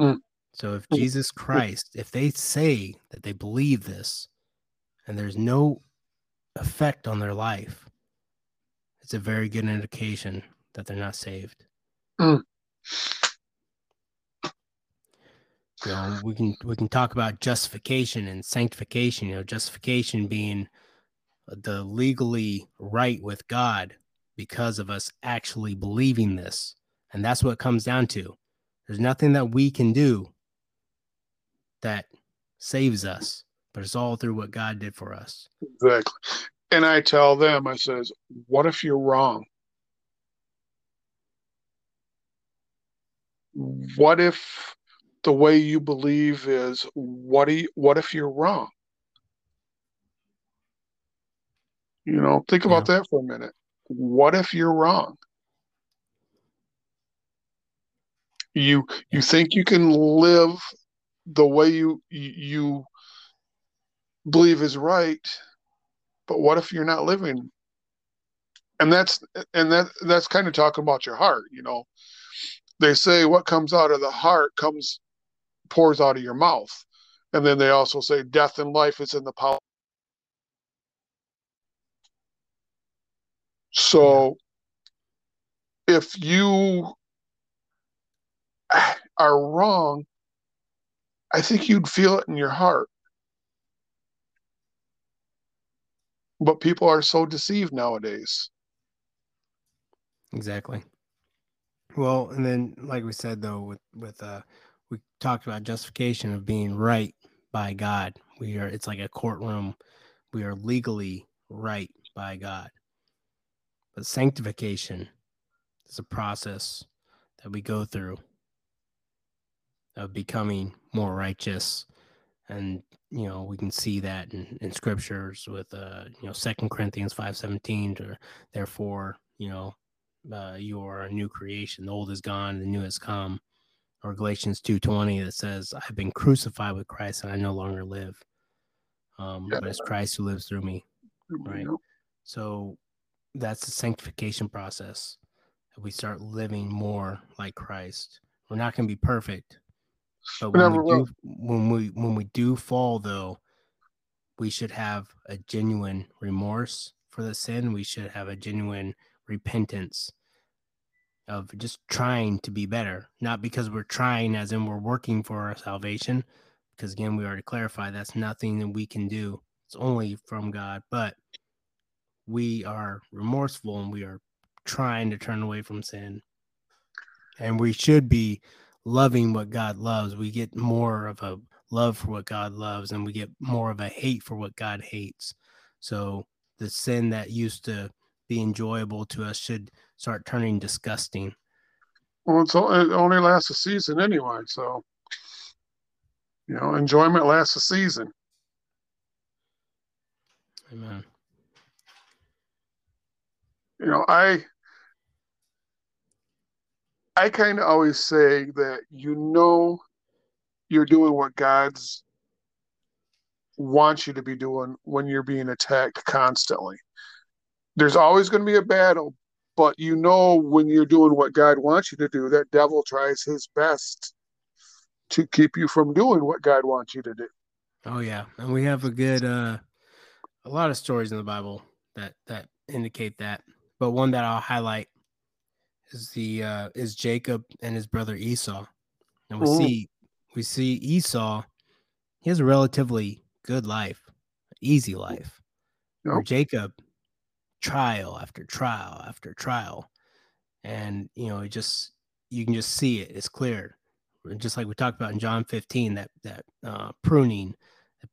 Mm. So if mm. Jesus Christ, if they say that they believe this and there's no effect on their life, it's a very good indication that they're not saved. Mm. You know, we can we can talk about justification and sanctification, you know, justification being the legally right with God because of us actually believing this. And that's what comes down to. There's nothing that we can do that saves us, but it's all through what God did for us.
Exactly. And I tell them, I says, what if you're wrong? What if the way you believe is what do you, what if you're wrong? You know, think about yeah. that for a minute. What if you're wrong? You you think you can live the way you you believe is right but what if you're not living and that's and that that's kind of talking about your heart you know they say what comes out of the heart comes pours out of your mouth and then they also say death and life is in the power so if you are wrong I think you'd feel it in your heart. But people are so deceived nowadays.
Exactly. Well, and then like we said though, with with uh we talked about justification of being right by God. We are it's like a courtroom. We are legally right by God. But sanctification. Is a process that we go through of becoming more righteous. And you know we can see that in, in scriptures with uh you know second corinthians 5 17 or therefore you know uh, you are a new creation. The old is gone the new has come. Or galatians 2.20 that says i've been crucified with christ and i no longer live um yeah. but it's christ who lives through me. Right. so that's the sanctification process If we start living more like christ we're not going to be perfect but when we, do, when we when we do fall, though, we should have a genuine remorse for the sin. We should have a genuine repentance of just trying to be better, not because we're trying, as in we're working for our salvation. Because again, we already clarified that's nothing that we can do. It's only from God. But we are remorseful and we are trying to turn away from sin. And we should be loving what God loves, we get more of a love for what God loves and we get more of a hate for what God hates. So the sin that used to be enjoyable to us should start turning disgusting.
Well, it's it only lasts a season anyway, so you know, enjoyment lasts a season.
Amen.
You know, I I kind of always say that you know you're doing what God's wants you to be doing when you're being attacked constantly. There's always going to be a battle, but you know when you're doing what God wants you to do, that devil tries his best to keep you from doing what God wants you to do.
Oh yeah, and we have a good uh a lot of stories in the Bible that that indicate that. But one that I'll highlight is the uh is Jacob and his brother Esau. And we
Ooh.
see we see Esau he has a relatively good life, easy life.
Yep.
Jacob trial after trial after trial. And you know, it just you can just see it. It's clear. Just like we talked about in John 15, that that uh, pruning,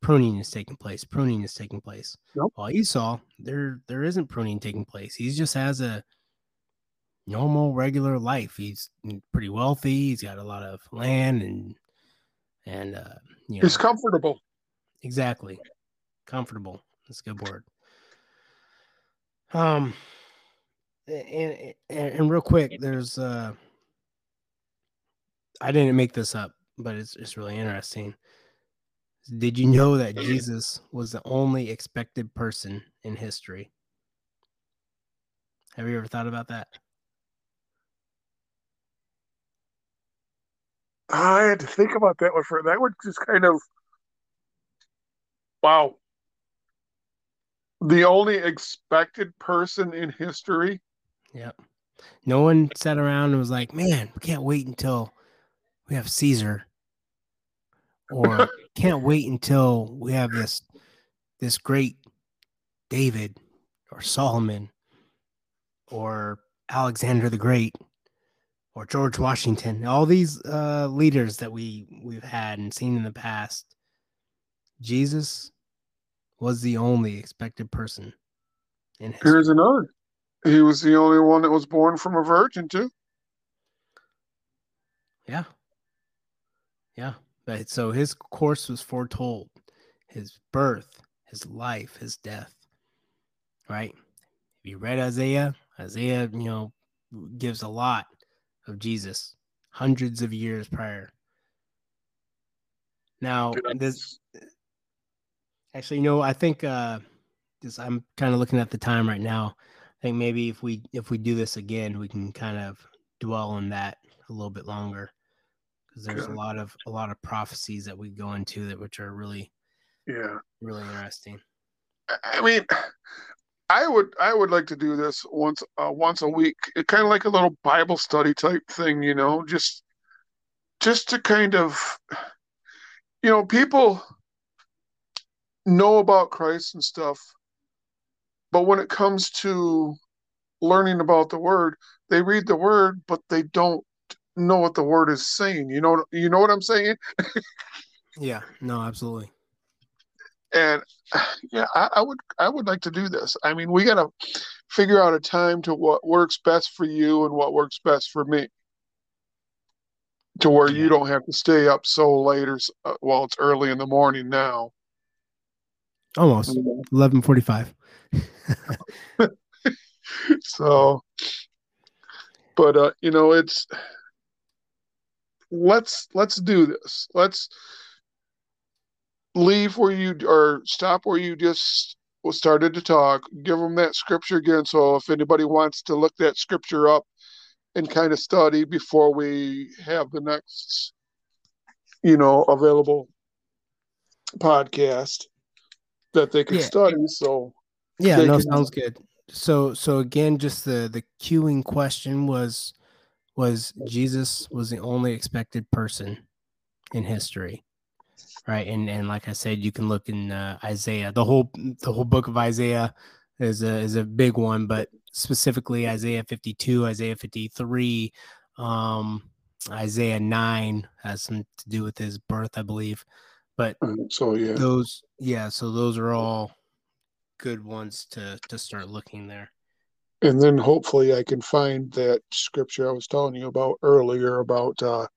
pruning is taking place. Pruning is taking place.
Yep.
While Esau, there there isn't pruning taking place. He just has a normal, regular life. He's pretty wealthy. He's got a lot of land and and uh, you know,
He's comfortable.
Exactly. Comfortable. That's a good word. Um and, and and real quick, there's uh I didn't make this up, but it's it's really interesting. Did you know that Jesus was the only expected person in history? Have you ever thought about that?
I had to think about that one for that one just kind of wow. The only expected person in history.
Yep. No one sat around and was like, "Man, we can't wait until we have Caesar," or *laughs* "Can't wait until we have this this great David or Solomon or Alexander the Great or George Washington." All these uh, leaders that we we've had and seen in the past, Jesus was the only expected person in history.
Here's another. He was the only one that was born from a virgin too.
Yeah. Yeah. But so his course was foretold his birth, his life, his death. Right? If you read Isaiah, Isaiah, you know, gives a lot of Jesus hundreds of years prior. Now, this actually, you know, I think uh this I'm kind of looking at the time right now. I think maybe if we if we do this again, we can kind of dwell on that a little bit longer because there's a lot of a lot of prophecies that we go into that which are really
Yeah.
really interesting.
I- mean, I would I would like to do this once uh, once a week, kind of like a little Bible study type thing, you know, just just to kind of, you know, people know about Christ and stuff, but when it comes to learning about the Word, they read the Word, but they don't know what the Word is saying. You know, you know what I'm saying?
Yeah, no, absolutely.
and yeah I, I would i would like to do this i mean we got to figure out a time to what works best for you and what works best for me to where you don't have to stay up so late or uh, well it's early in the morning now
Almost eleven forty five. *laughs*
so but uh you know it's let's let's do this let's leave where you or stop where you just started to talk give them that scripture again so if anybody wants to look that scripture up and kind of study before we have the next you know available podcast that they can
Yeah.
study so
Yeah, no,
can-
sounds good. So so again, just the the queuing question was was Jesus was the only expected person in history, right? And and like I said, you can look in uh, Isaiah. The whole the whole book of Isaiah is a is a big one, but specifically Isaiah fifty two, Isaiah fifty three, um, Isaiah nine has some to do with his birth, I believe. But
so yeah
those yeah so those are all good ones to to start looking there.
And then hopefully I can find that scripture I was telling you about earlier about uh,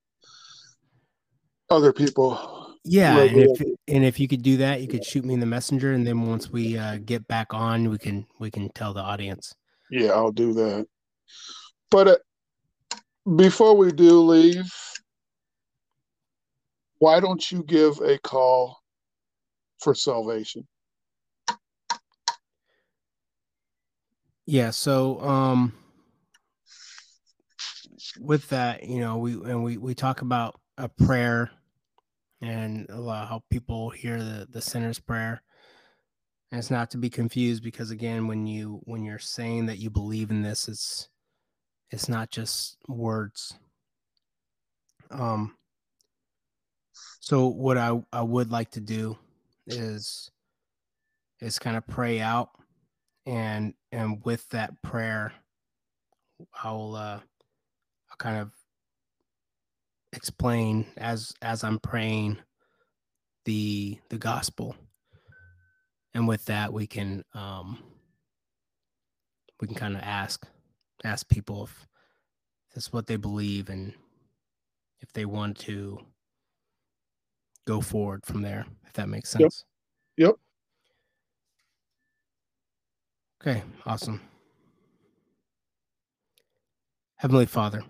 other people.
Yeah, and if, and if you could do that, you could shoot me in the messenger, and then once we uh, get back on, we can we can tell the audience.
Yeah, I'll do that. But uh, before we do leave, why don't you give a call for salvation?
Yeah, so um with that, you know, we and we we talk about a prayer and how people hear the the sinner's prayer. And it's not to be confused because again, when you when you're saying that you believe in this, it's it's not just words. Um so what I, I would like to do is is kind of pray out and and with that prayer I'll uh I'll kind of explain as as I'm praying the the gospel. And with that we can um we can kind of ask ask people if that's what they believe and if they want to go forward from there, if that makes sense.
Yep. yep.
Okay, awesome. Heavenly Father,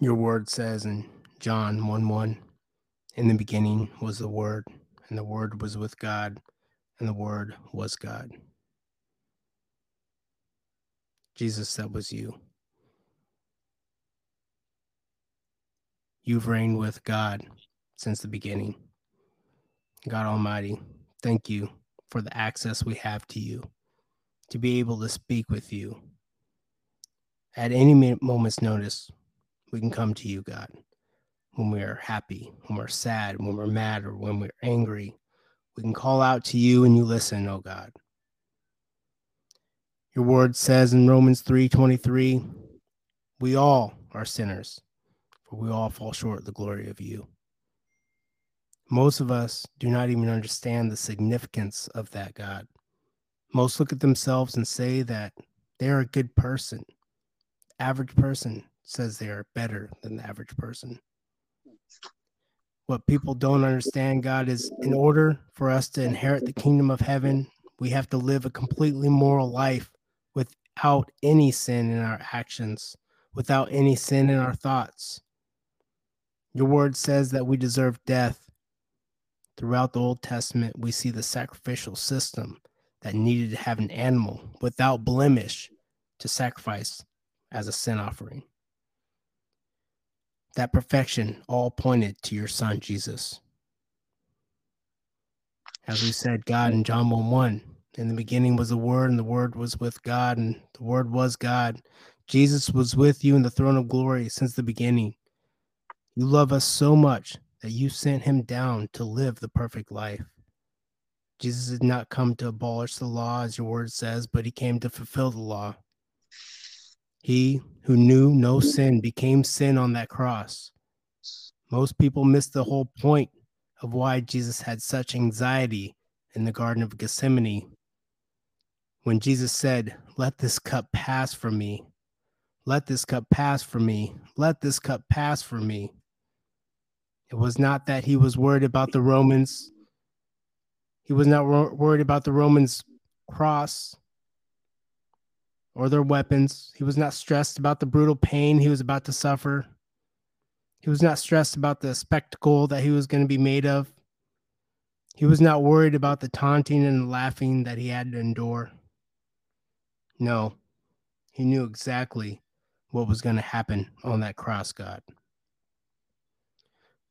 your word says in John 1 1, in the beginning was the Word, and the Word was with God, and the Word was God. Jesus, that was you. You've reigned with God since the beginning. God Almighty, thank you for the access we have to you, to be able to speak with you. At any moment's notice, we can come to you, God, when we are happy, when we're sad, when we're mad, or when we're angry. We can call out to you and you listen, oh God. Your word says in Romans 3:23, we all are sinners, for we all fall short of the glory of you. Most of us do not even understand the significance of that God. Most look at themselves and say that they are a good person. average person says they are better than the average person. What people don't understand, God, is in order for us to inherit the kingdom of heaven, we have to live a completely moral life without any sin in our actions, without any sin in our thoughts. Your word says that we deserve death Throughout the Old Testament, we see the sacrificial system that needed to have an animal without blemish to sacrifice as a sin offering. That perfection all pointed to your son, Jesus. As we said, God in John 1 1, in the beginning was the Word, and the Word was with God, and the Word was God. Jesus was with you in the throne of glory since the beginning. You love us so much that you sent him down to live the perfect life. Jesus did not come to abolish the law, as your word says, but he came to fulfill the law. He who knew no sin became sin on that cross. Most people miss the whole point of why Jesus had such anxiety in the Garden of Gethsemane. When Jesus said, Let this cup pass from me, let this cup pass from me, let this cup pass from me. It was not that he was worried about the Romans. He was not wor- worried about the Romans' cross or their weapons. He was not stressed about the brutal pain he was about to suffer. He was not stressed about the spectacle that he was going to be made of. He was not worried about the taunting and laughing that he had to endure. No, he knew exactly what was going to happen on that cross, God.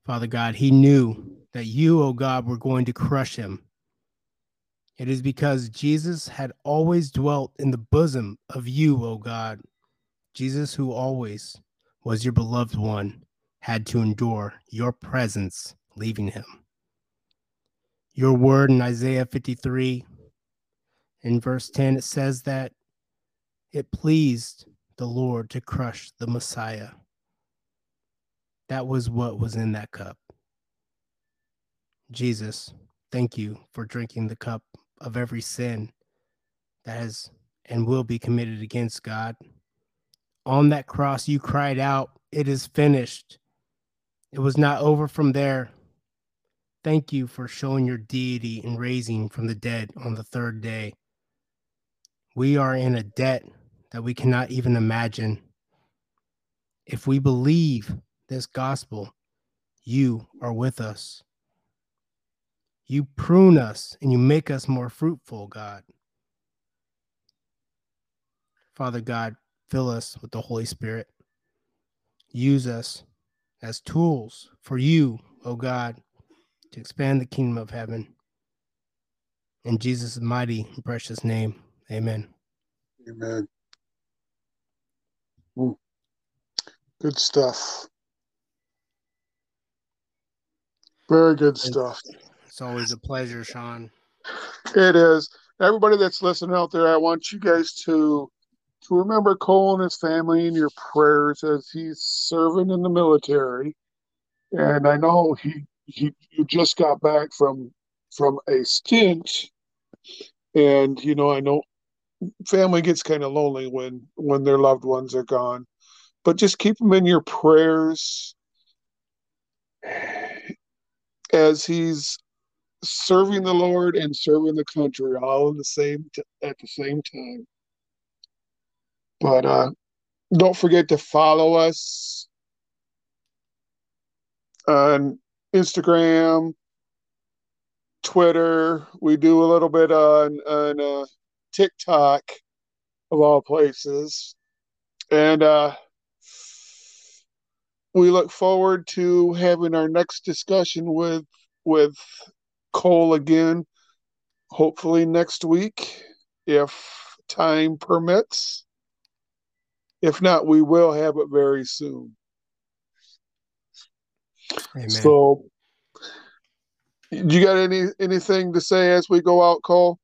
Father God, he knew that you, O oh God, were going to crush him. It is because Jesus had always dwelt in the bosom of you, O oh God. Jesus, who always was your beloved one, had to endure your presence leaving him. Your word in Isaiah 53, in verse 10, it says that it pleased the Lord to crush the Messiah. That was what was in that cup. Jesus, thank you for drinking the cup of every sin that has and will be committed against God. On that cross, you cried out, It is finished. It was not over from there. Thank you for showing your deity and raising from the dead on the third day. We are in a debt that we cannot even imagine. If we believe this gospel, you are with us. You prune us and you make us more fruitful, God. Father God, fill us with the Holy Spirit. Use us as tools for you, O oh God, to expand the kingdom of heaven. In Jesus' mighty and precious name, amen.
Amen. Hmm. Good stuff. Very good stuff.
It's always a pleasure, Sean.
It is. Everybody that's listening out there, I want you guys to to remember Cole and his family in your prayers as he's serving in the military. And I know he he you just got back from from a stint, and you know I know family gets kind of lonely when when their loved ones are gone, but just keep them in your prayers as he's serving the Lord and serving the country all in the same t- at the same time. But uh, don't forget to follow us on Instagram, Twitter. We do a little bit on on uh, TikTok, of all places, and uh, we look forward to having our next discussion with with Cole again, hopefully next week, if time permits. If not, we will have it very soon. Amen. So, do you got any anything to say as we go out, Cole?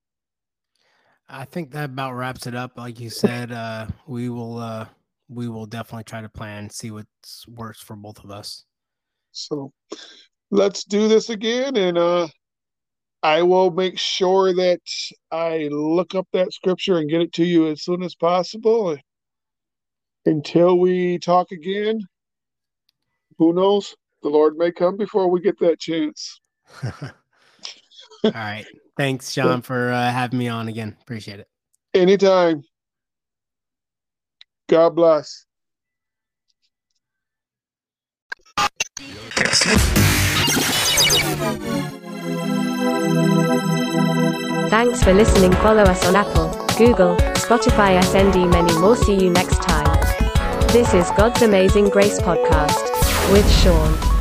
I think that about wraps it up. Like you said, uh, we will uh, we will definitely try to plan, see what works for both of us.
So, let's do this again, and uh, I will make sure that I look up that scripture and get it to you as soon as possible until we talk again, who knows? The Lord may come before we get that chance. *laughs*
All right. Thanks, Sean, *laughs* for uh, having me on again. Appreciate it.
Anytime. God bless.
Thanks for listening. Follow us on Apple, Google, Spotify, SND, many more. See you next time. This is God's Amazing Grace Podcast with Sean.